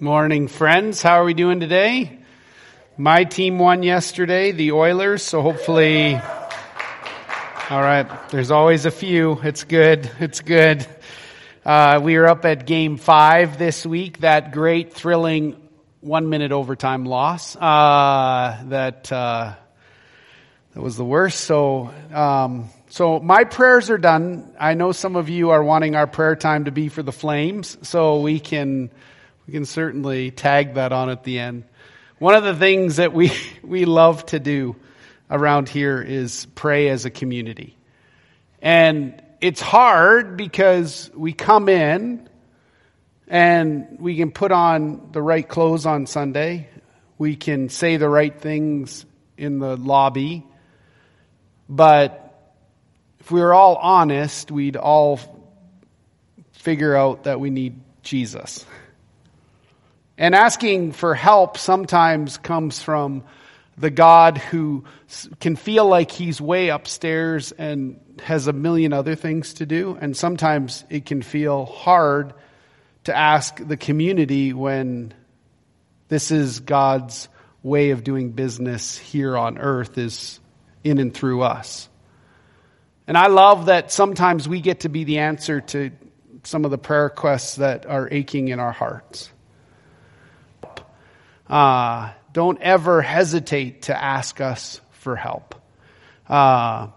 Morning, friends. How are we doing today? My team won yesterday, the Oilers, so hopefully. All right, there's always a few. It's good. It's good. Uh, we are up at game five this week. That great, thrilling one minute overtime loss. Uh, that uh, that was the worst. So, um, so my prayers are done. I know some of you are wanting our prayer time to be for the Flames, so we can we can certainly tag that on at the end. One of the things that we, we love to do around here is pray as a community. And it's hard because we come in and we can put on the right clothes on Sunday. We can say the right things in the lobby. But if we were all honest, we'd all figure out that we need Jesus. And asking for help sometimes comes from the God who can feel like he's way upstairs and has a million other things to do. And sometimes it can feel hard to ask the community when this is God's way of doing business here on earth is in and through us. And I love that sometimes we get to be the answer to some of the prayer requests that are aching in our hearts. Uh, don't ever hesitate to ask us for help. Uh,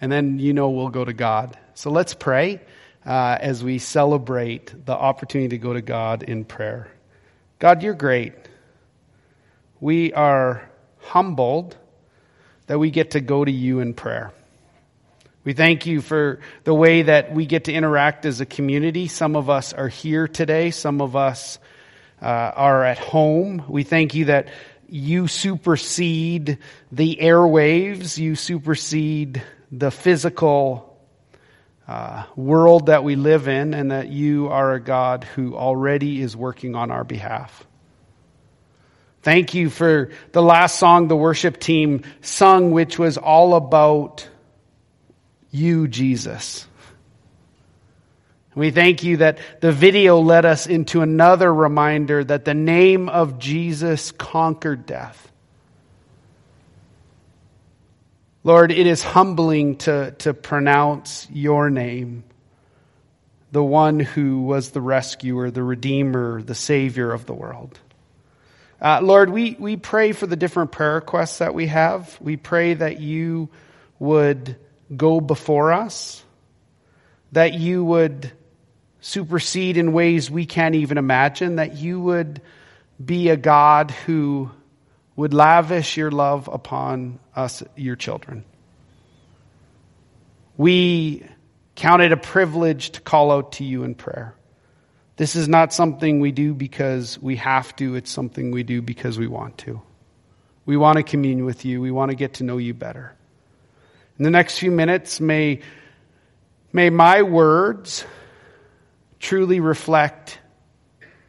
and then you know we'll go to God. So let's pray uh, as we celebrate the opportunity to go to God in prayer. God, you're great. We are humbled that we get to go to you in prayer. We thank you for the way that we get to interact as a community. Some of us are here today. Some of us uh, are at home. We thank you that you supersede the airwaves, you supersede the physical uh, world that we live in, and that you are a God who already is working on our behalf. Thank you for the last song the worship team sung, which was all about you, Jesus. We thank you that the video led us into another reminder that the name of Jesus conquered death. Lord, it is humbling to, to pronounce your name, the one who was the rescuer, the redeemer, the savior of the world. Uh, Lord, we, we pray for the different prayer requests that we have. We pray that you would go before us, that you would supersede in ways we can't even imagine, that you would be a God who would lavish your love upon us, your children. We count it a privilege to call out to you in prayer. This is not something we do because we have to, it's something we do because we want to. We want to commune with you, we want to get to know you better. In the next few minutes, may, may my words truly reflect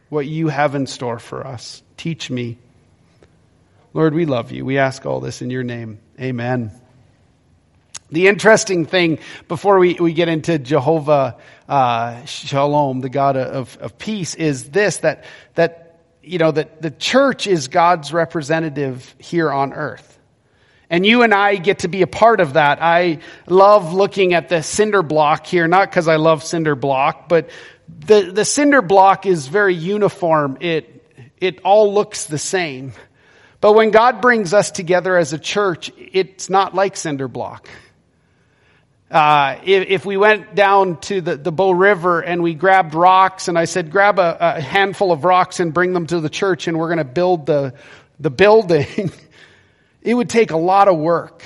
what you have in store for us. Teach me. Lord, we love you. We ask all this in your name. Amen. The interesting thing before we, we get into Jehovah uh, Shalom, the God of, of peace, is this that, that you know, that the church is God's representative here on earth. And you and I get to be a part of that. I love looking at the cinder block here, not because I love cinder block, but the, the cinder block is very uniform. It, it all looks the same. But when God brings us together as a church, it's not like cinder block. Uh, if, if, we went down to the, the Bow River and we grabbed rocks and I said, grab a, a handful of rocks and bring them to the church and we're going to build the, the building, it would take a lot of work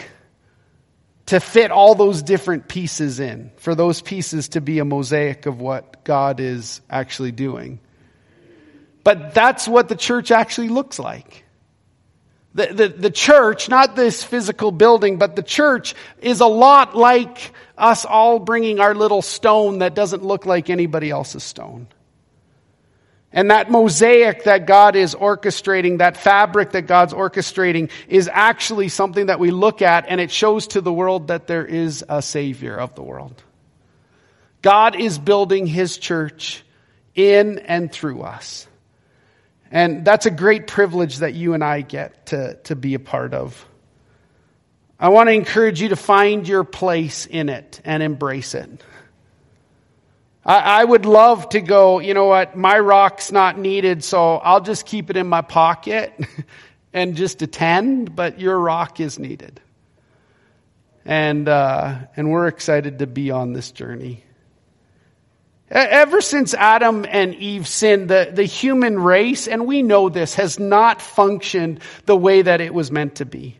to fit all those different pieces in, for those pieces to be a mosaic of what God is actually doing. But that's what the church actually looks like. The, the, the church, not this physical building, but the church is a lot like us all bringing our little stone that doesn't look like anybody else's stone. And that mosaic that God is orchestrating, that fabric that God's orchestrating is actually something that we look at and it shows to the world that there is a savior of the world. God is building his church in and through us. And that's a great privilege that you and I get to, to be a part of. I want to encourage you to find your place in it and embrace it. I, I would love to go, you know what, my rock's not needed, so I'll just keep it in my pocket and just attend, but your rock is needed. And, uh, and we're excited to be on this journey. Ever since Adam and Eve sinned, the, the human race, and we know this, has not functioned the way that it was meant to be.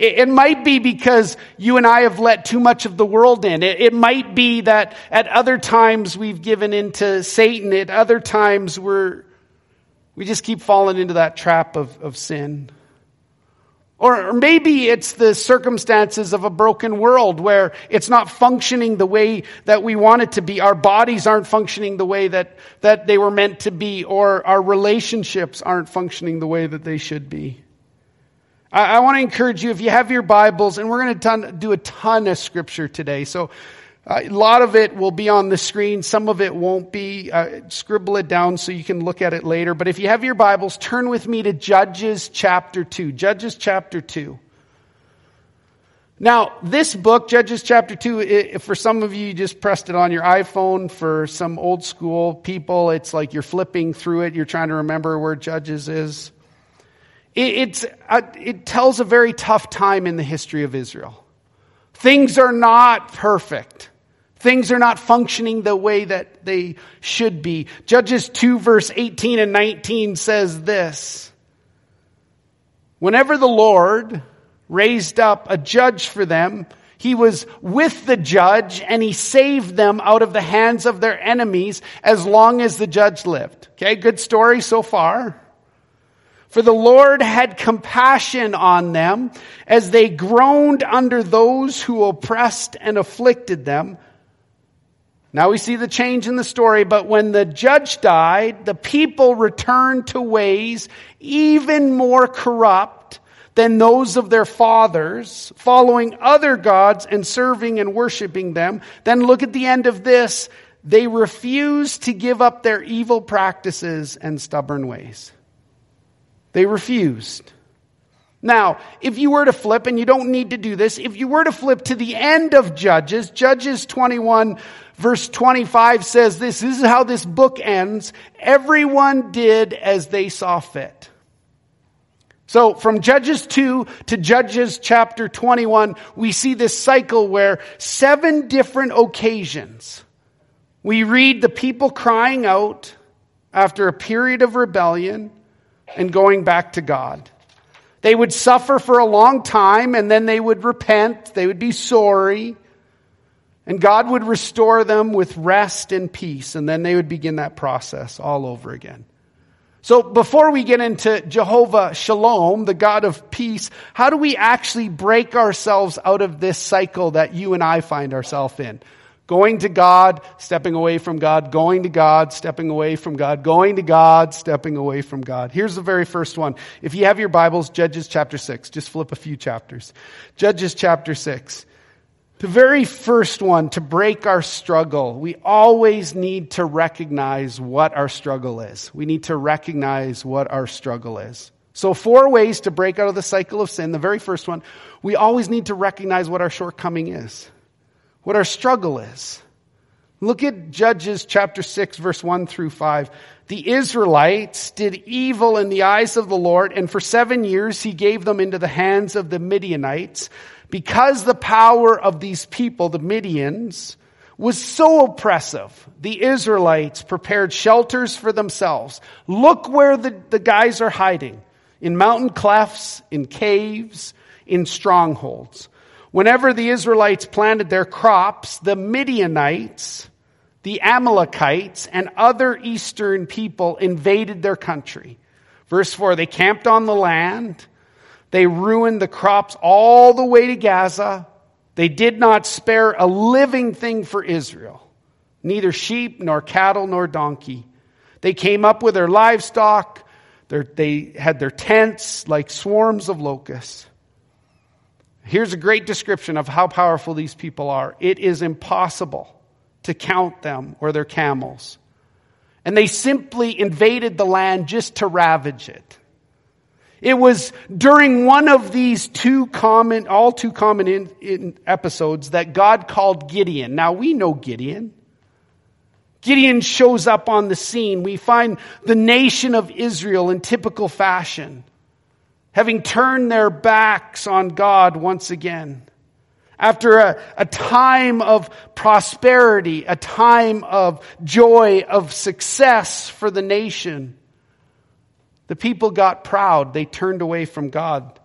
It, it might be because you and I have let too much of the world in. It, it might be that at other times we've given into Satan. At other times we're, we just keep falling into that trap of, of sin. Or maybe it's the circumstances of a broken world where it's not functioning the way that we want it to be. Our bodies aren't functioning the way that, that they were meant to be, or our relationships aren't functioning the way that they should be. I, I want to encourage you, if you have your Bibles, and we're going to do a ton of scripture today. So uh, a lot of it will be on the screen. Some of it won't be. Uh, scribble it down so you can look at it later. But if you have your Bibles, turn with me to Judges chapter 2. Judges chapter 2. Now, this book, Judges chapter 2, it, for some of you, you just pressed it on your iPhone. For some old school people, it's like you're flipping through it. You're trying to remember where Judges is. It, it's, uh, it tells a very tough time in the history of Israel. Things are not perfect. Things are not functioning the way that they should be. Judges 2 verse 18 and 19 says this. Whenever the Lord raised up a judge for them, he was with the judge and he saved them out of the hands of their enemies as long as the judge lived. Okay, good story so far. For the Lord had compassion on them as they groaned under those who oppressed and afflicted them. Now we see the change in the story, but when the judge died, the people returned to ways even more corrupt than those of their fathers, following other gods and serving and worshiping them. Then look at the end of this. They refused to give up their evil practices and stubborn ways. They refused. Now, if you were to flip, and you don't need to do this, if you were to flip to the end of Judges, Judges 21 verse 25 says this, this is how this book ends. Everyone did as they saw fit. So from Judges 2 to Judges chapter 21, we see this cycle where seven different occasions we read the people crying out after a period of rebellion and going back to God. They would suffer for a long time and then they would repent. They would be sorry. And God would restore them with rest and peace. And then they would begin that process all over again. So before we get into Jehovah Shalom, the God of peace, how do we actually break ourselves out of this cycle that you and I find ourselves in? Going to God, stepping away from God, going to God, stepping away from God, going to God, stepping away from God. Here's the very first one. If you have your Bibles, Judges chapter 6, just flip a few chapters. Judges chapter 6. The very first one to break our struggle, we always need to recognize what our struggle is. We need to recognize what our struggle is. So, four ways to break out of the cycle of sin. The very first one, we always need to recognize what our shortcoming is what our struggle is. Look at Judges chapter 6 verse 1 through 5. The Israelites did evil in the eyes of the Lord, and for seven years he gave them into the hands of the Midianites. Because the power of these people, the Midians, was so oppressive, the Israelites prepared shelters for themselves. Look where the, the guys are hiding. In mountain clefts, in caves, in strongholds. Whenever the Israelites planted their crops, the Midianites, the Amalekites, and other eastern people invaded their country. Verse 4 They camped on the land. They ruined the crops all the way to Gaza. They did not spare a living thing for Israel, neither sheep, nor cattle, nor donkey. They came up with their livestock. Their, they had their tents like swarms of locusts. Here's a great description of how powerful these people are. It is impossible to count them or their camels. and they simply invaded the land just to ravage it. It was during one of these two common, all too common in, in episodes that God called Gideon. Now we know Gideon. Gideon shows up on the scene. We find the nation of Israel in typical fashion, having turned their backs on God once again. After a, a time of prosperity, a time of joy, of success for the nation, the people got proud. They turned away from God.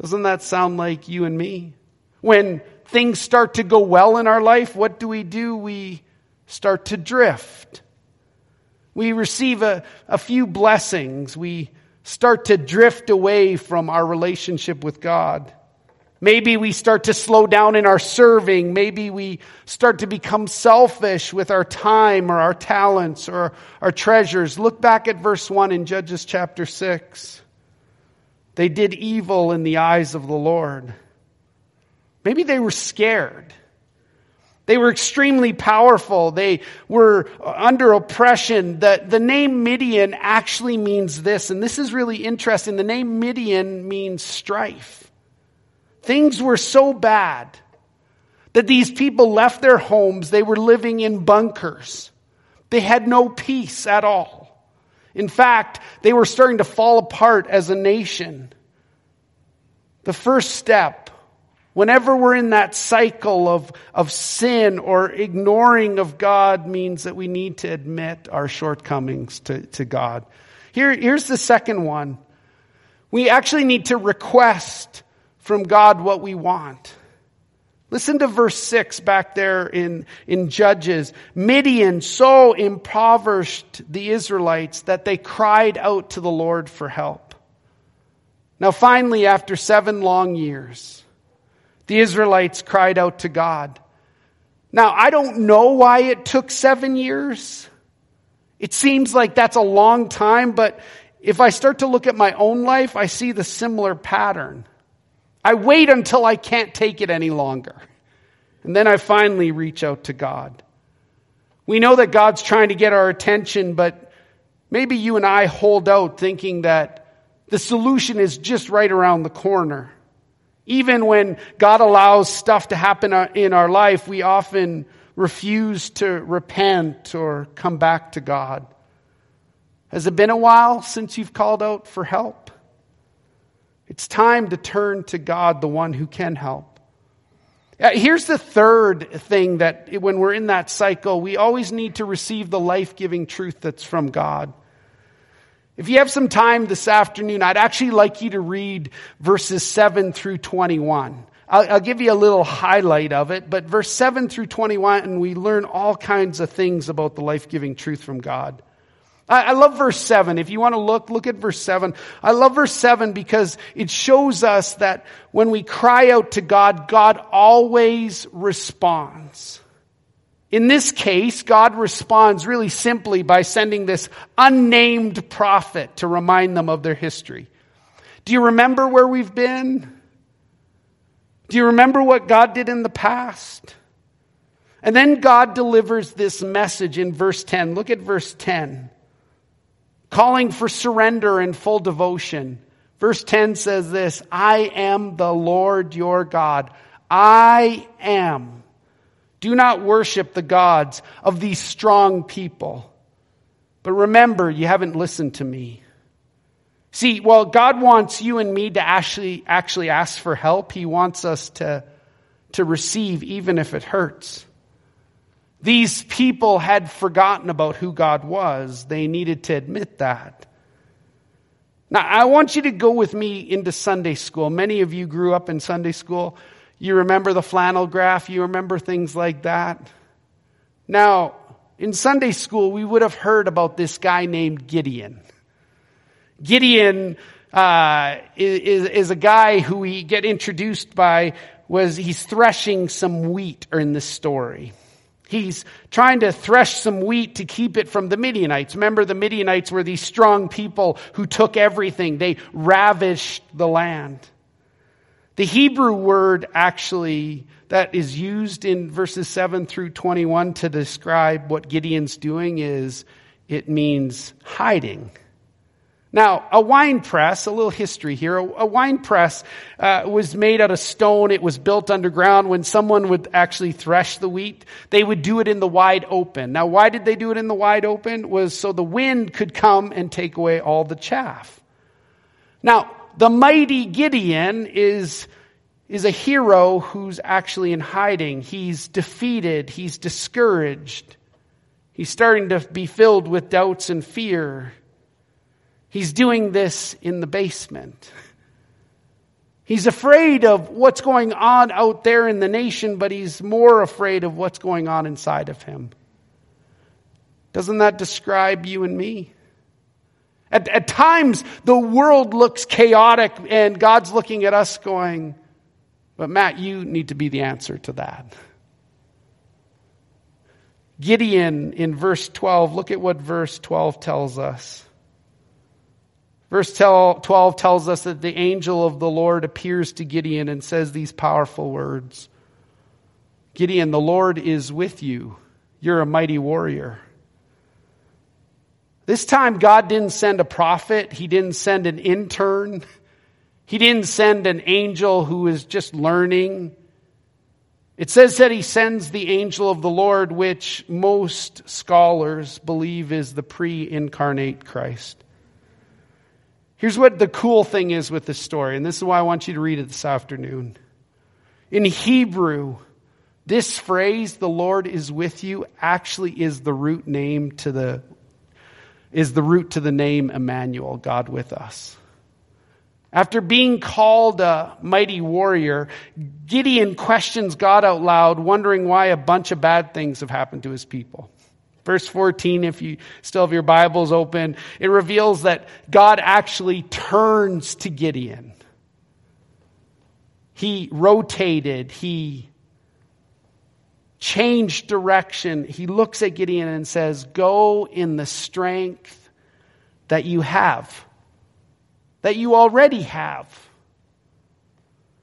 Doesn't that sound like you and me? When things start to go well in our life, what do we do? We start to drift. We receive a, a few blessings. We start to drift away from our relationship with God. Maybe we start to slow down in our serving. Maybe we start to become selfish with our time or our talents or our treasures. Look back at verse 1 in Judges chapter 6. They did evil in the eyes of the Lord. Maybe they were scared. They were extremely powerful. They were under oppression. The, the name Midian actually means this, and this is really interesting. The name Midian means strife. Things were so bad that these people left their homes. They were living in bunkers. They had no peace at all. In fact, they were starting to fall apart as a nation. The first step, whenever we're in that cycle of, of sin or ignoring of God, means that we need to admit our shortcomings to, to God. Here, here's the second one. We actually need to request from God what we want. Listen to verse 6 back there in, in Judges. Midian so impoverished the Israelites that they cried out to the Lord for help. Now finally, after seven long years, the Israelites cried out to God. Now, I don't know why it took seven years. It seems like that's a long time, but if I start to look at my own life, I see the similar pattern. I wait until I can't take it any longer. And then I finally reach out to God. We know that God's trying to get our attention, but maybe you and I hold out thinking that the solution is just right around the corner. Even when God allows stuff to happen in our life, we often refuse to repent or come back to God. Has it been a while since you've called out for help? It's time to turn to God, the one who can help. Uh, here's the third thing that when we're in that cycle, we always need to receive the life giving truth that's from God. If you have some time this afternoon, I'd actually like you to read verses 7 through 21. I'll, I'll, give you a little highlight of it, but verse 7 through 21, and we learn all kinds of things about the life giving truth from God. I, love verse 7. If you want to look, look at verse 7. I love verse 7 because it shows us that when we cry out to God, God always responds. In this case, God responds really simply by sending this unnamed prophet to remind them of their history. Do you remember where we've been? Do you remember what God did in the past? And then God delivers this message in verse 10. Look at verse 10 calling for surrender and full devotion. Verse 10 says this I am the Lord your God. I am. Do not worship the gods of these strong people. But remember, you haven't listened to me. See, well, God wants you and me to actually, actually ask for help. He wants us to, to receive even if it hurts. These people had forgotten about who God was. They needed to admit that. Now, I want you to go with me into Sunday school. Many of you grew up in Sunday school. You remember the flannel graph. You remember things like that. Now, in Sunday school, we would have heard about this guy named Gideon. Gideon uh, is, is a guy who we get introduced by was he's threshing some wheat in this story. He's trying to thresh some wheat to keep it from the Midianites. Remember, the Midianites were these strong people who took everything. They ravished the land. The Hebrew word actually that is used in verses 7 through 21 to describe what Gideon's doing is, it means hiding. Now, a wine press, a little history here, a, wine press uh, was made out of stone. It was built underground. When someone would actually thresh the wheat, they would do it in the wide open. Now, why did they do it in the wide open? Was so the wind could come and take away all the chaff. Now, the mighty Gideon is, is a hero who's actually in hiding. He's defeated. He's discouraged. He's starting to be filled with doubts and fear. He's doing this in the basement. He's afraid of what's going on out there in the nation, but he's more afraid of what's going on inside of him. Doesn't that describe you and me? At, at times, the world looks chaotic, and God's looking at us going, But Matt, you need to be the answer to that. Gideon in verse 12, look at what verse 12 tells us. Verse 12 tells us that the angel of the Lord appears to Gideon and says these powerful words Gideon, the Lord is with you. You're a mighty warrior. This time, God didn't send a prophet, He didn't send an intern, He didn't send an angel who is just learning. It says that He sends the angel of the Lord, which most scholars believe is the pre incarnate Christ. Here's what the cool thing is with this story, and this is why I want you to read it this afternoon. In Hebrew, this phrase, the Lord is with you, actually is the root name to the, is the root to the name Emmanuel, God with us. After being called a mighty warrior, Gideon questions God out loud, wondering why a bunch of bad things have happened to his people. Verse 14, if you still have your Bibles open, it reveals that God actually turns to Gideon. He rotated, he changed direction. He looks at Gideon and says, Go in the strength that you have, that you already have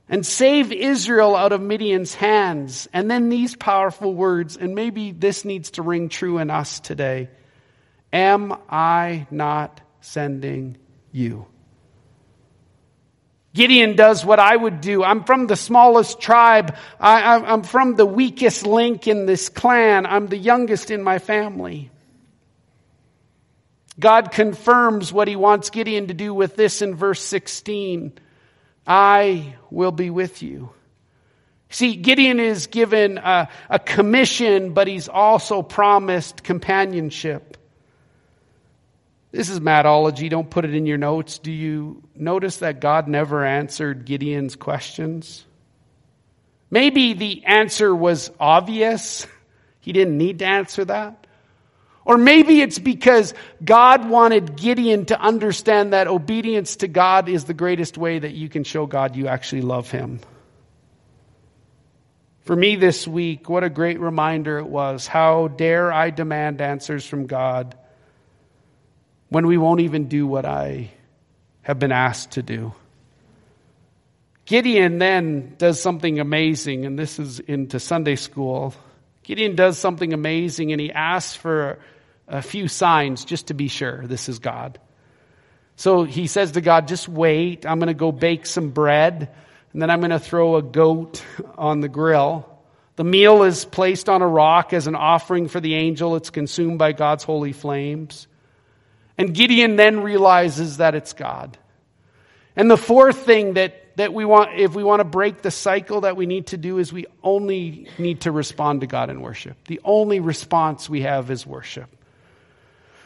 and save Israel out of Midian's hands. And then these powerful words, and maybe this needs to ring true in us today Am I not sending you? Gideon does what I would do. I'm from the smallest tribe. I, am from the weakest link in this clan. I'm the youngest in my family. God confirms what he wants Gideon to do with this in verse 16. I will be with you. See, Gideon is given a, a, commission, but he's also promised companionship. This is Mattology. Don't put it in your notes. Do you notice that God never answered Gideon's questions? Maybe the answer was obvious. He didn't need to answer that. Or maybe it's because God wanted Gideon to understand that obedience to God is the greatest way that you can show God you actually love Him. For me this week, what a great reminder it was. How dare I demand answers from God when we won't even do what I have been asked to do? Gideon then does something amazing, and this is into Sunday school. Gideon does something amazing and he asks for a few signs just to be sure this is God. So he says to God, just wait. I'm going to go bake some bread and then I'm going to throw a goat on the grill. The meal is placed on a rock as an offering for the angel. It's consumed by God's holy flames. And Gideon then realizes that it's God. And the fourth thing that that we want, if we want to break the cycle that we need to do is we only need to respond to God in worship. The only response we have is worship.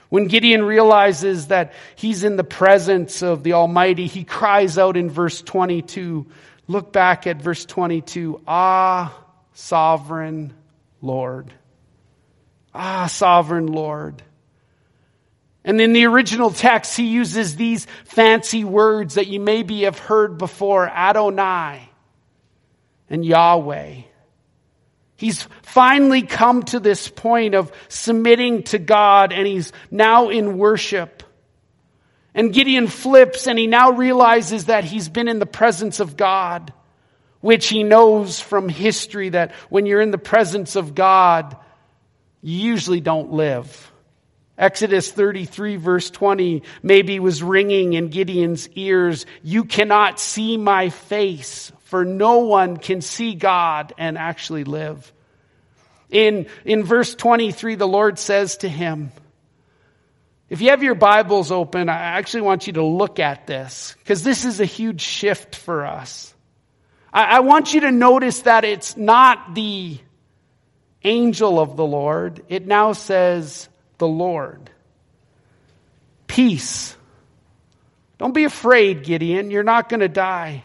When Gideon realizes that he's in the presence of the Almighty, he cries out in verse 22. Look back at verse 22. Ah, sovereign Lord. Ah, sovereign Lord. And in the original text, he uses these fancy words that you maybe have heard before Adonai and Yahweh. He's finally come to this point of submitting to God and he's now in worship. And Gideon flips and he now realizes that he's been in the presence of God, which he knows from history that when you're in the presence of God, you usually don't live. Exodus 33 verse 20 maybe was ringing in Gideon's ears. You cannot see my face, for no one can see God and actually live. In, in verse 23, the Lord says to him, if you have your Bibles open, I actually want you to look at this because this is a huge shift for us. I, I want you to notice that it's not the angel of the Lord. It now says the Lord. Peace. Don't be afraid, Gideon. You're not going to die.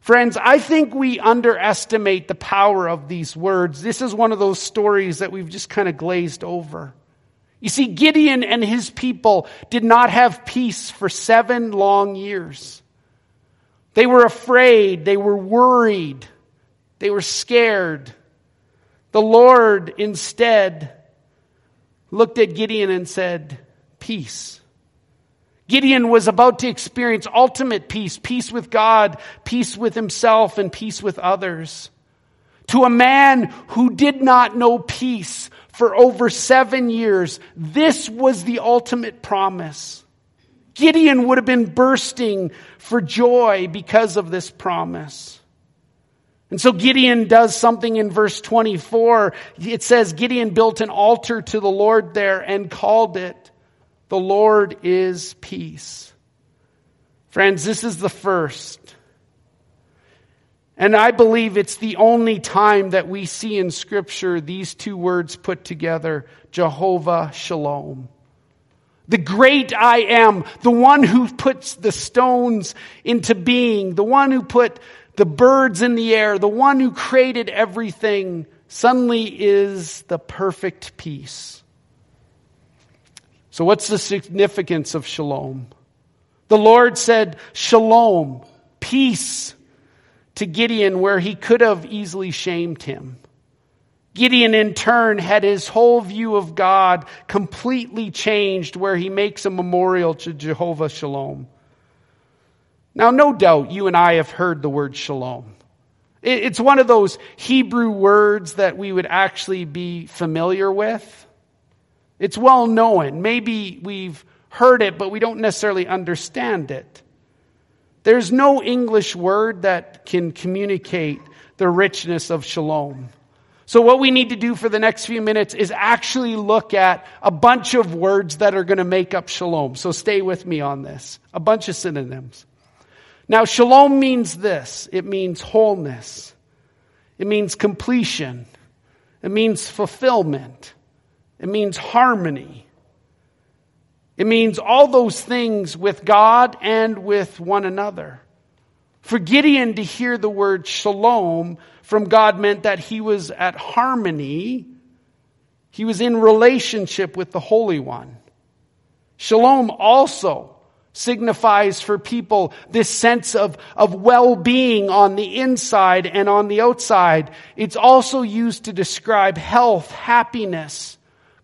Friends, I think we underestimate the power of these words. This is one of those stories that we've just kind of glazed over. You see, Gideon and his people did not have peace for seven long years. They were afraid. They were worried. They were scared. The Lord instead looked at Gideon and said, Peace. Gideon was about to experience ultimate peace, peace with God, peace with himself, and peace with others. To a man who did not know peace for over seven years, this was the ultimate promise. Gideon would have been bursting for joy because of this promise. And so Gideon does something in verse 24. It says Gideon built an altar to the Lord there and called it, The Lord is Peace. Friends, this is the first. And I believe it's the only time that we see in Scripture these two words put together Jehovah Shalom. The great I am, the one who puts the stones into being, the one who put the birds in the air, the one who created everything, suddenly is the perfect peace. So, what's the significance of shalom? The Lord said, Shalom, peace to Gideon where he could have easily shamed him. Gideon, in turn, had his whole view of God completely changed where he makes a memorial to Jehovah Shalom. Now, no doubt you and I have heard the word shalom. It's one of those Hebrew words that we would actually be familiar with. It's well known. Maybe we've heard it, but we don't necessarily understand it. There's no English word that can communicate the richness of shalom. So what we need to do for the next few minutes is actually look at a bunch of words that are going to make up shalom. So stay with me on this. A bunch of synonyms. Now, shalom means this it means wholeness, it means completion, it means fulfillment, it means harmony. It means all those things with God and with one another. For Gideon to hear the word shalom from God meant that he was at harmony. He was in relationship with the Holy One. Shalom also signifies for people this sense of, of well-being on the inside and on the outside. It's also used to describe health, happiness,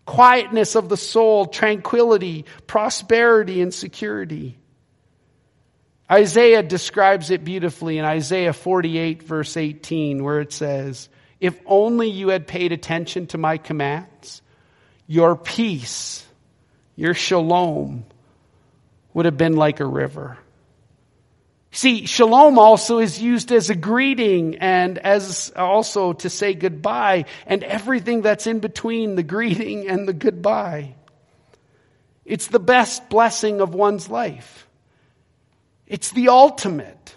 quietness of the soul, tranquility, prosperity, and security. Isaiah describes it beautifully in Isaiah 48 verse 18 where it says, if only you had paid attention to my commands, your peace, your shalom, would have been like a river. See, shalom also is used as a greeting and as also to say goodbye and everything that's in between the greeting and the goodbye. It's the best blessing of one's life. It's the ultimate.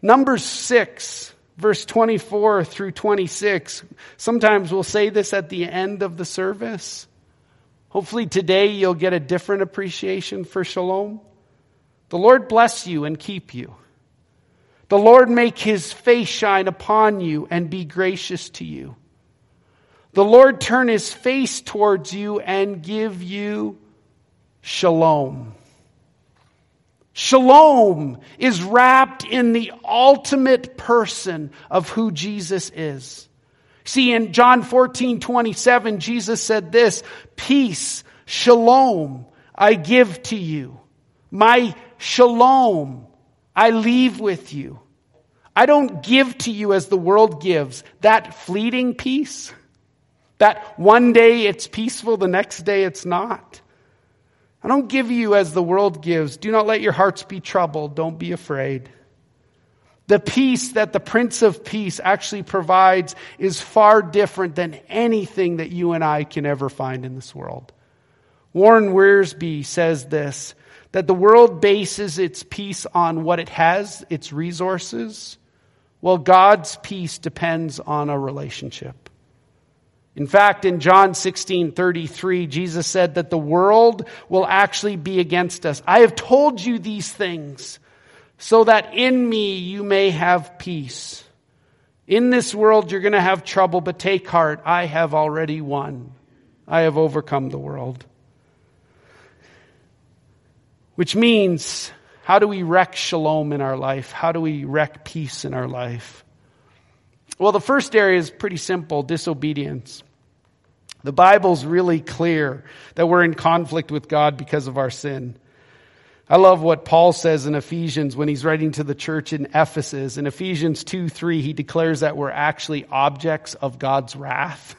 Number six, verse 24 through 26. Sometimes we'll say this at the end of the service. Hopefully today you'll get a different appreciation for shalom. The Lord bless you and keep you. The Lord make his face shine upon you and be gracious to you. The Lord turn his face towards you and give you shalom. Shalom is wrapped in the ultimate person of who Jesus is. See, in John 14, 27, Jesus said this, peace, shalom, I give to you. My shalom, I leave with you. I don't give to you as the world gives, that fleeting peace, That one day it's peaceful, the next day it's not. I don't give you as the world gives. Do not let your hearts be troubled. Don't be afraid. The peace that the Prince of Peace actually provides is far different than anything that you and I can ever find in this world. Warren Wiersbe says this that the world bases its peace on what it has, its resources, Well, God's peace depends on a relationship. In fact, in John 16, 33, Jesus said that the world will actually be against us. I have told you these things so that in me you may have peace. In this world you're going to have trouble, but take heart. I have already won. I have overcome the world. Which means, how do we wreck shalom in our life? How do we wreck peace in our life? Well, the first area is pretty simple disobedience. The Bible's really clear that we're in conflict with God because of our sin. I love what Paul says in Ephesians when he's writing to the church in Ephesus. In Ephesians 2 3, he declares that we're actually objects of God's wrath.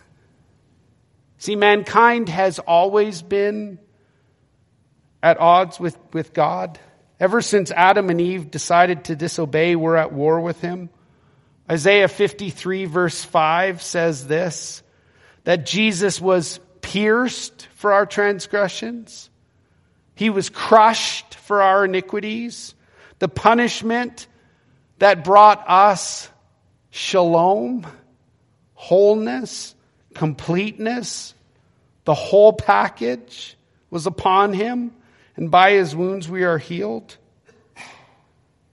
See, mankind has always been at odds with, with God. Ever since Adam and Eve decided to disobey, we're at war with him. Isaiah 53 verse 5 says this, that Jesus was pierced for our transgressions. He was crushed for our iniquities. The punishment that brought us shalom, wholeness, completeness, the whole package was upon him and by his wounds we are healed.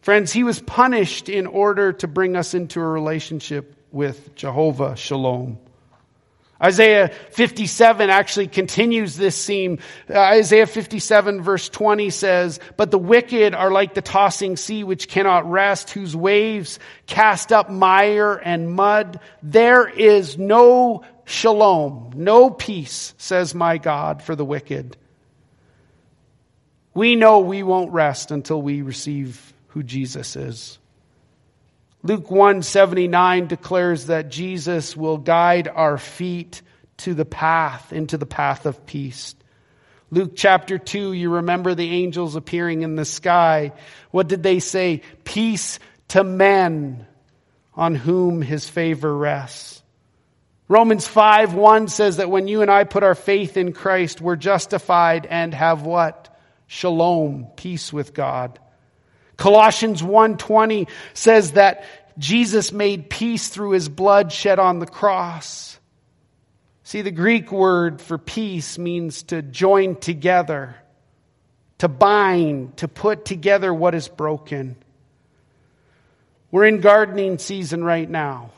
Friends, he was punished in order to bring us into a relationship with Jehovah Shalom. Isaiah 57 actually continues this theme. Uh, Isaiah 57 verse 20 says, But the wicked are like the tossing sea which cannot rest, whose waves cast up mire and mud. There is no shalom, no peace, says my God, for the wicked. We know we won't rest until we receive who Jesus is. Luke 179 declares that Jesus will guide our feet to the path, into the path of peace. Luke chapter 2, you remember the angels appearing in the sky. What did they say? Peace to men on whom his favor rests. Romans 5 1 says that when you and I put our faith in Christ, we're justified and have what? shalom, peace with God. Colossians 1:20 says that Jesus made peace through his blood shed on the cross. See, the Greek word for peace means to join together, to bind, to put together what is broken. We're in gardening season right now.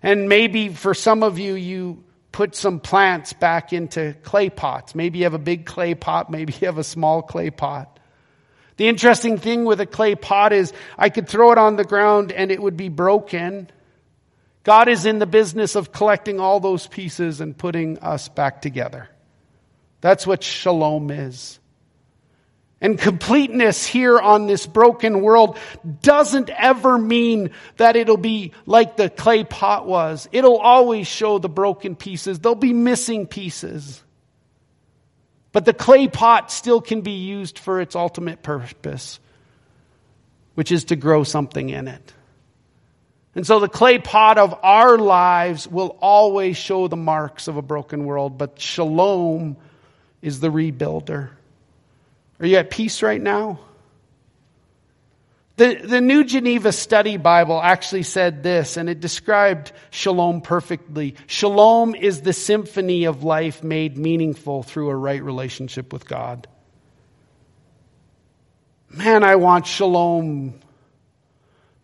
And maybe for some of you, you put some plants back into clay pots. Maybe you have a big clay pot, maybe you have a small clay pot. The interesting thing with a clay pot is I could throw it on the ground and it would be broken. God is in the business of collecting all those pieces and putting us back together. That's what shalom is. And completeness here on this broken world doesn't ever mean that it'll be like the clay pot was. It'll always show the broken pieces. There'll be missing pieces. But the clay pot still can be used for its ultimate purpose, which is to grow something in it. And so the clay pot of our lives will always show the marks of a broken world, but shalom is the rebuilder. Are you at peace right now? The, the New Geneva Study Bible actually said this, and it described shalom perfectly. Shalom is the symphony of life made meaningful through a right relationship with God. Man, I want shalom.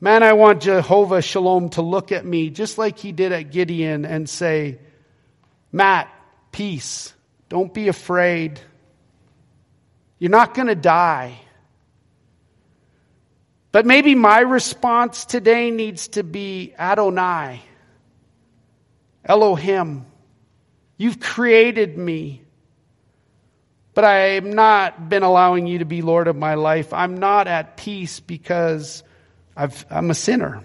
Man, I want Jehovah Shalom to look at me just like he did at Gideon and say, Matt, peace. Don't be afraid. You're not going to die. But maybe my response today needs to be Adonai, Elohim. You've created me, but I have not been allowing you to be Lord of my life. I'm not at peace because i am a sinner.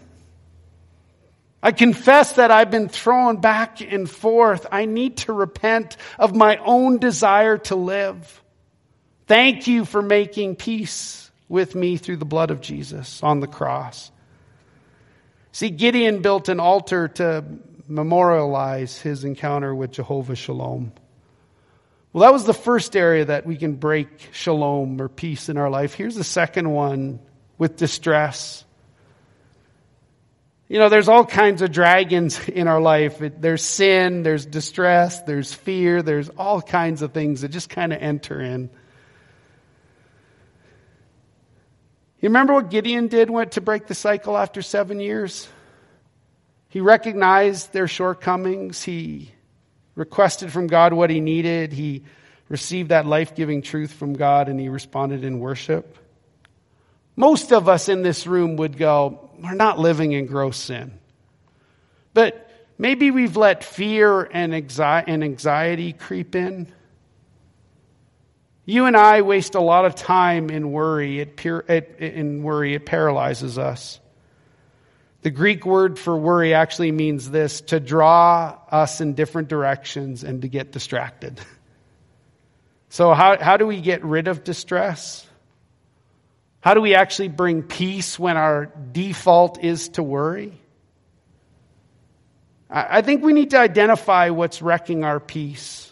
I confess that I've been thrown back and forth. I need to repent of my own desire to live. Thank you for making peace with me through the blood of Jesus on the cross. See, Gideon built an altar to memorialize his encounter with Jehovah Shalom. Well, that was the first area that we can break shalom or peace in our life. Here's the second one with distress. You know, there's all kinds of dragons in our life. There's sin, there's distress, there's fear, there's all kinds of things that just kind of enter in. You remember what Gideon did went to break the cycle after seven years? He recognized their shortcomings. He requested from God what he needed. He received that life giving truth from God and he responded in worship. Most of us in this room would go, We're not living in gross sin. But maybe we've let fear and anxiety creep in. You and I waste a lot of time in worry. It, it, in worry, it paralyzes us. The Greek word for worry actually means this to draw us in different directions and to get distracted. So, how, how do we get rid of distress? How do we actually bring peace when our default is to worry? I, I think we need to identify what's wrecking our peace.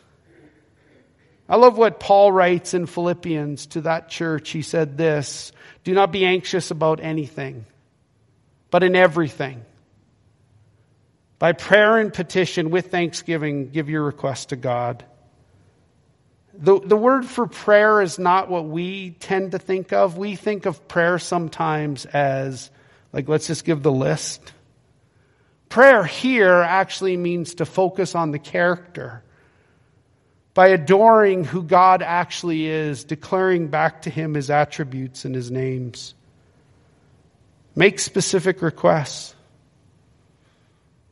I love what Paul writes in Philippians to that church. He said this Do not be anxious about anything, but in everything. By prayer and petition with thanksgiving, give your request to God. The, the word for prayer is not what we tend to think of. We think of prayer sometimes as, like, let's just give the list. Prayer here actually means to focus on the character by adoring who God actually is, declaring back to Him His attributes and His names. Make specific requests.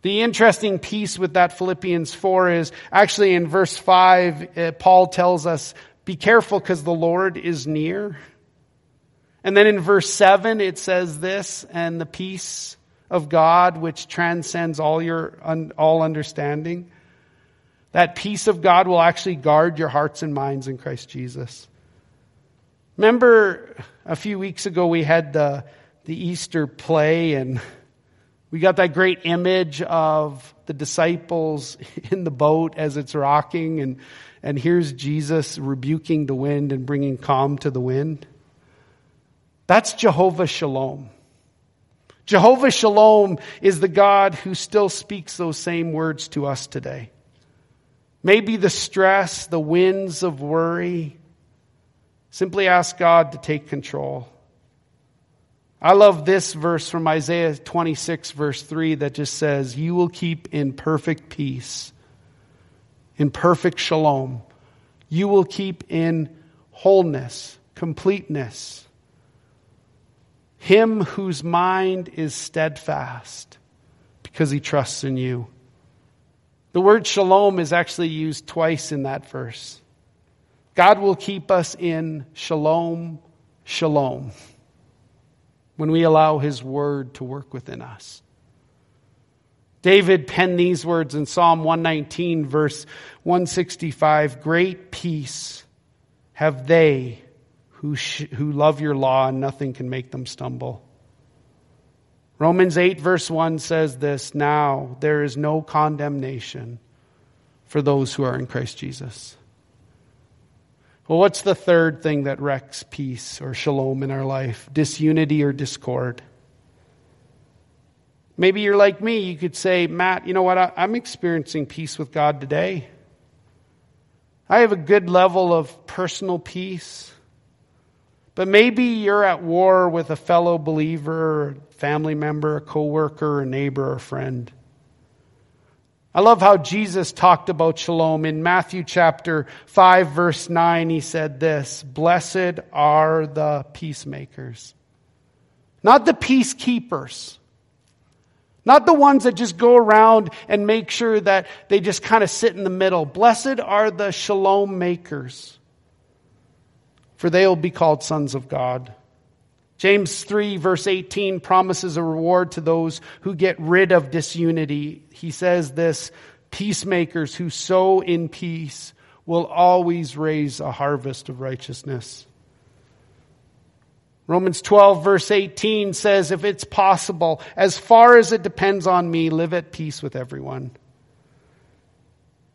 The interesting piece with that Philippians 4 is actually in verse 5, uh, Paul tells us, be careful because the Lord is near. And then in verse 7, it says this, and the peace of God, which transcends all your, all understanding, that peace of God will actually guard your hearts and minds in Christ Jesus. Remember a few weeks ago we had the, the Easter play and we got that great image of the disciples in the boat as it's rocking and, and here's Jesus rebuking the wind and bringing calm to the wind. That's Jehovah Shalom. Jehovah Shalom is the God who still speaks those same words to us today. Maybe the stress, the winds of worry. Simply ask God to take control. I love this verse from Isaiah 26, verse 3, that just says, You will keep in perfect peace, in perfect shalom. You will keep in wholeness, completeness. Him whose mind is steadfast because he trusts in you. The word shalom is actually used twice in that verse. God will keep us in shalom, shalom, when we allow his word to work within us. David penned these words in Psalm 119, verse 165 Great peace have they who, sh- who love your law, and nothing can make them stumble. Romans 8, verse 1 says this Now there is no condemnation for those who are in Christ Jesus. Well, what's the third thing that wrecks peace or shalom in our life? Disunity or discord. Maybe you're like me. You could say, Matt, you know what? I'm experiencing peace with God today. I have a good level of personal peace. But maybe you're at war with a fellow believer, family member, a coworker, a neighbor, a friend. I love how Jesus talked about shalom. In Matthew chapter 5 verse 9, he said this, Blessed are the peacemakers. Not the peacekeepers. Not the ones that just go around and make sure that they just kind of sit in the middle. Blessed are the shalom makers for they will be called sons of God. James 3 verse 18 promises a reward to those who get rid of disunity. He says this, peacemakers who sow in peace will always raise a harvest of righteousness. Romans 12 verse 18 says, if it's possible, as far as it depends on me, live at peace with everyone.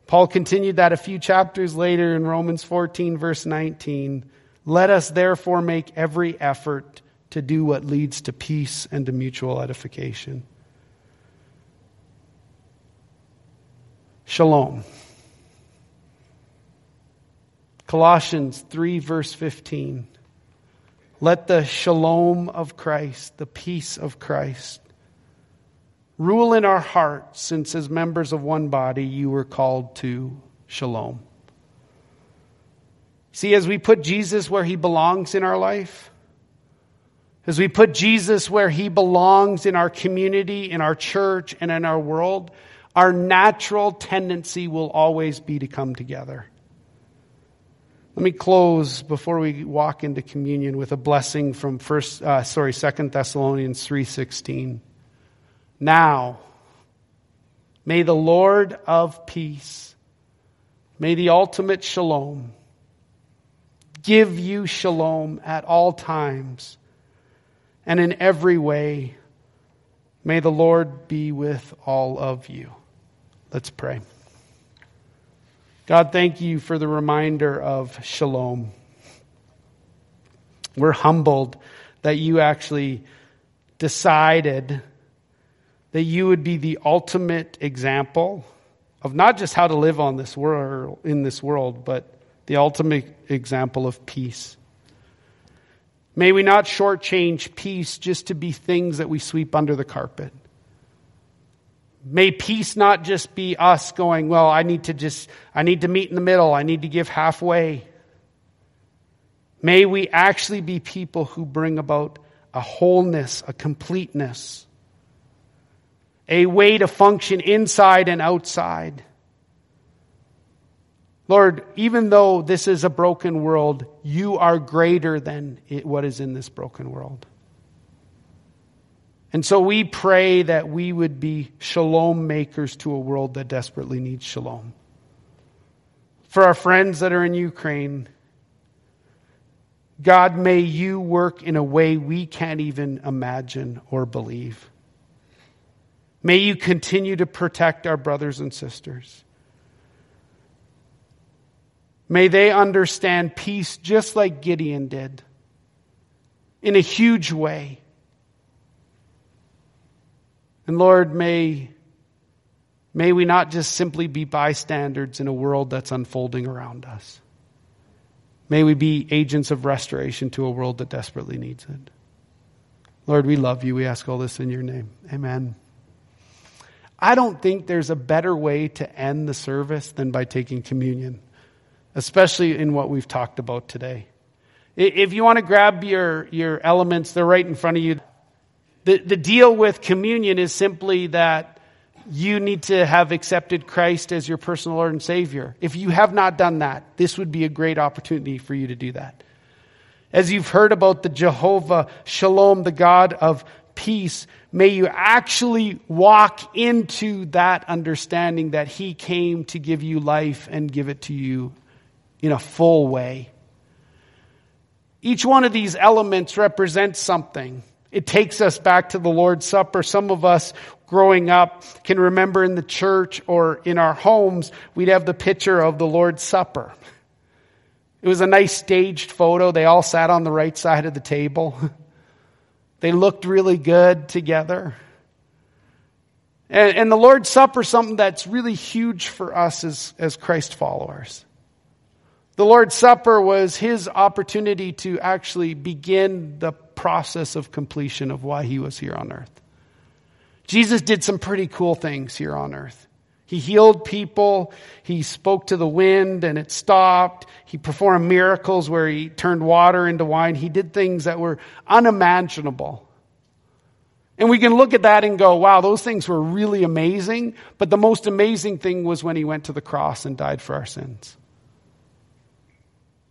Paul continued that a few chapters later in Romans 14 verse 19. Let us therefore make every effort to do what leads to peace and to mutual edification. Shalom. Colossians 3 verse 15. Let the shalom of Christ, the peace of Christ, rule in our hearts, since as members of one body you were called to shalom. See, as we put Jesus where he belongs in our life, as we put Jesus where he belongs in our community, in our church, and in our world, our natural tendency will always be to come together. Let me close before we walk into communion with a blessing from first, uh, sorry, Second Thessalonians three sixteen. Now, may the Lord of peace, may the ultimate shalom, give you shalom at all times and in every way. May the Lord be with all of you. Let's pray. God, thank you for the reminder of shalom. We're humbled that you actually decided that you would be the ultimate example of not just how to live on this world in this world, but the ultimate example of peace. May we not shortchange peace just to be things that we sweep under the carpet. May peace not just be us going, well, I need to just, I need to meet in the middle. I need to give halfway. May we actually be people who bring about a wholeness, a completeness, a way to function inside and outside. Lord, even though this is a broken world, you are greater than what is in this broken world. And so we pray that we would be shalom makers to a world that desperately needs shalom. For our friends that are in Ukraine, God, may you work in a way we can't even imagine or believe. May you continue to protect our brothers and sisters. May they understand peace just like Gideon did in a huge way. And Lord, may, may we not just simply be bystanders in a world that's unfolding around us. May we be agents of restoration to a world that desperately needs it. Lord, we love you. We ask all this in your name. Amen. I don't think there's a better way to end the service than by taking communion, especially in what we've talked about today. If you want to grab your, your elements, they're right in front of you. The, the deal with communion is simply that you need to have accepted Christ as your personal Lord and Savior. If you have not done that, this would be a great opportunity for you to do that. As you've heard about the Jehovah Shalom, the God of peace, may you actually walk into that understanding that He came to give you life and give it to you in a full way. Each one of these elements represents something. It takes us back to the Lord's Supper. Some of us growing up can remember in the church or in our homes, we'd have the picture of the Lord's Supper. It was a nice staged photo. They all sat on the right side of the table. They looked really good together. And, and the Lord's Supper something that's really huge for us as, as Christ followers. The Lord's Supper was his opportunity to actually begin the process of completion of why he was here on earth. Jesus did some pretty cool things here on earth. He healed people. He spoke to the wind and it stopped. He performed miracles where he turned water into wine. He did things that were unimaginable. And we can look at that and go, wow, those things were really amazing. But the most amazing thing was when he went to the cross and died for our sins.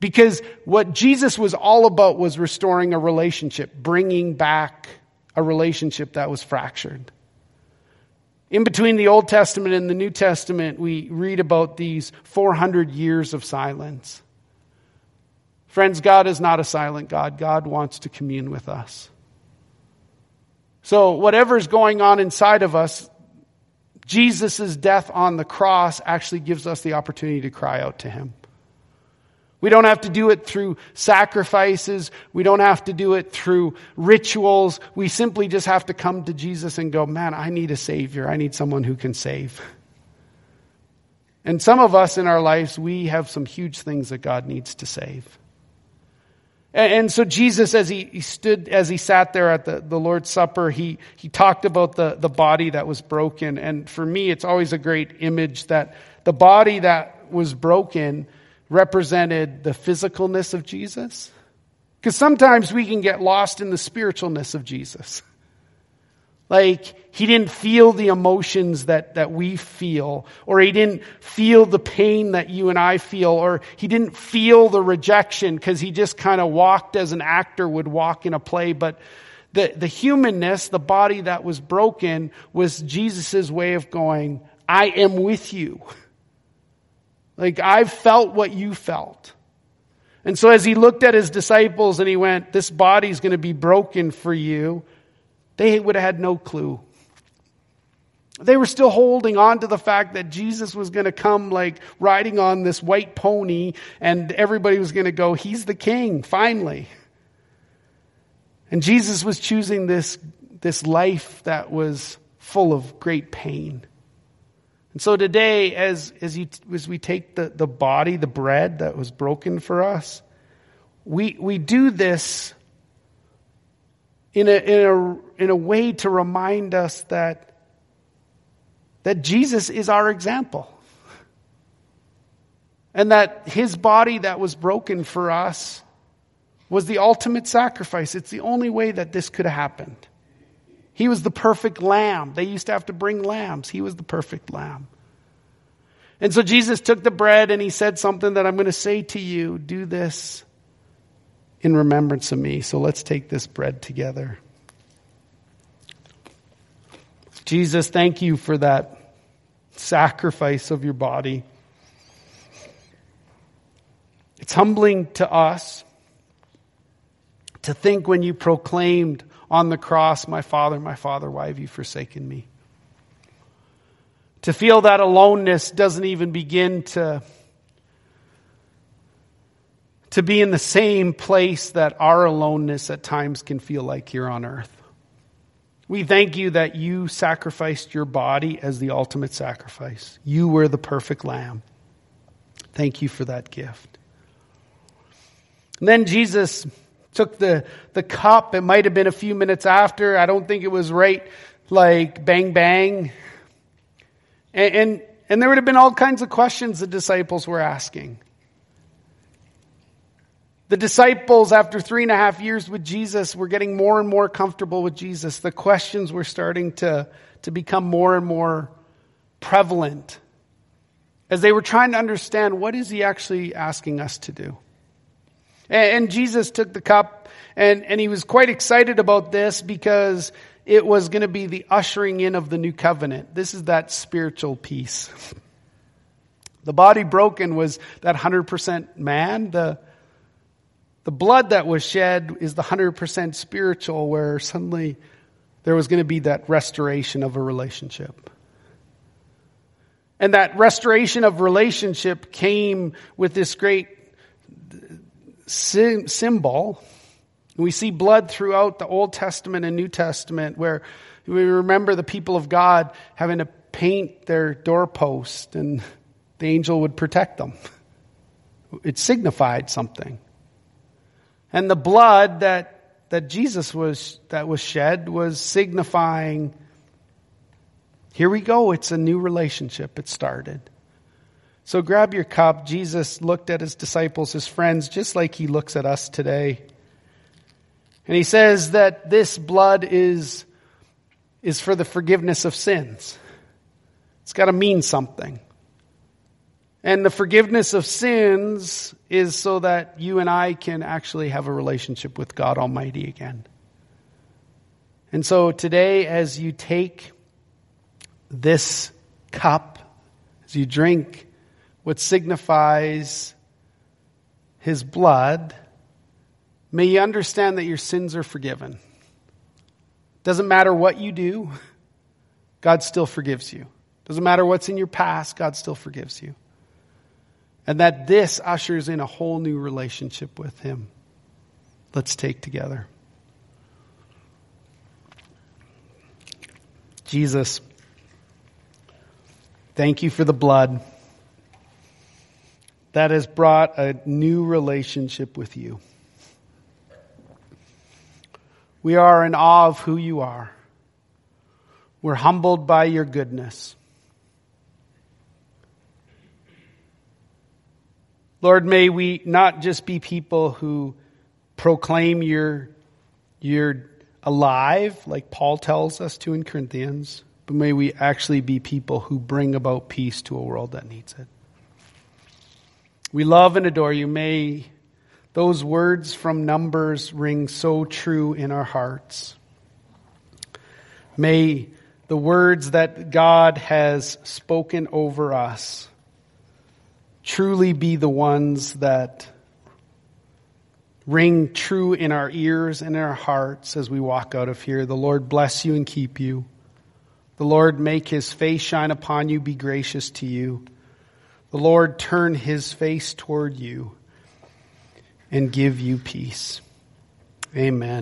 Because what Jesus was all about was restoring a relationship, bringing back a relationship that was fractured. In between the Old Testament and the New Testament, we read about these 400 years of silence. Friends, God is not a silent God. God wants to commune with us. So, whatever's going on inside of us, Jesus' death on the cross actually gives us the opportunity to cry out to Him. We don't have to do it through sacrifices. We don't have to do it through rituals. We simply just have to come to Jesus and go, man, I need a savior. I need someone who can save. And some of us in our lives, we have some huge things that God needs to save. And, so Jesus, as he, stood, as he sat there at the, the Lord's Supper, he, he talked about the, the body that was broken. And for me, it's always a great image that the body that was broken represented the physicalness of Jesus. Because sometimes we can get lost in the spiritualness of Jesus. Like, he didn't feel the emotions that, that we feel, or he didn't feel the pain that you and I feel, or he didn't feel the rejection because he just kind of walked as an actor would walk in a play. But the, the humanness, the body that was broken, was Jesus' way of going, I am with you. Like, I've felt what you felt. And so as he looked at his disciples and he went, this body's going to be broken for you, they would have had no clue. They were still holding on to the fact that Jesus was going to come like riding on this white pony and everybody was going to go, he's the king, finally. And Jesus was choosing this, this life that was full of great pain. And so today, as, as, you, as we take the, the body, the bread that was broken for us, we, we do this in a, in, a, in a way to remind us that, that Jesus is our example. And that his body that was broken for us was the ultimate sacrifice. It's the only way that this could have happened. He was the perfect lamb. They used to have to bring lambs. He was the perfect lamb. And so Jesus took the bread and he said something that I'm going to say to you. Do this in remembrance of me. So let's take this bread together. Jesus, thank you for that sacrifice of your body. It's humbling to us to think when you proclaimed on the cross, My Father, my Father, why have you forsaken me? To feel that aloneness doesn't even begin to, to be in the same place that our aloneness at times can feel like here on earth. We thank you that you sacrificed your body as the ultimate sacrifice. You were the perfect lamb. Thank you for that gift. And then Jesus took the, the cup. It might have been a few minutes after. I don't think it was right like bang bang. And, and, and there would have been all kinds of questions the disciples were asking. The disciples, after three and a half years with Jesus, were getting more and more comfortable with Jesus. The questions were starting to, to become more and more prevalent as they were trying to understand what is he actually asking us to do. And, Jesus took the cup and, and he was quite excited about this because it was going to be the ushering in of the new covenant. This is that spiritual piece. The body broken was that 100% man. The, the blood that was shed is the 100% spiritual where suddenly there was going to be that restoration of a relationship. And that restoration of relationship came with this great symbol. We see blood throughout the Old Testament and New Testament where we remember the people of God having to paint their doorpost and the angel would protect them. It signified something. And the blood that, that Jesus was, that was shed was signifying, here we go, it's a new relationship. It started. So grab your cup. Jesus looked at his disciples, his friends, just like he looks at us today. And he says that this blood is, is for the forgiveness of sins. It's got to mean something. And the forgiveness of sins is so that you and I can actually have a relationship with God Almighty again. And so today, as you take this cup, as you drink what signifies His blood, may you understand that your sins are forgiven. Doesn't matter what you do, God still forgives you. Doesn't matter what's in your past, God still forgives you. And that this ushers in a whole new relationship with Him. Let's take together. Jesus, thank you for the blood that has brought a new relationship with you. We are in awe of who you are. We're humbled by your goodness. Lord, may we not just be people who proclaim you're, you're alive, like Paul tells us to in Corinthians, but may we actually be people who bring about peace to a world that needs it. We love and adore you. May those words from Numbers ring so true in our hearts. May the words that God has spoken over us truly be the ones that ring true in our ears and in our hearts as we walk out of here. The Lord bless you and keep you. The Lord make his face shine upon you, be gracious to you. The Lord turn his face toward you and give you peace. Amen.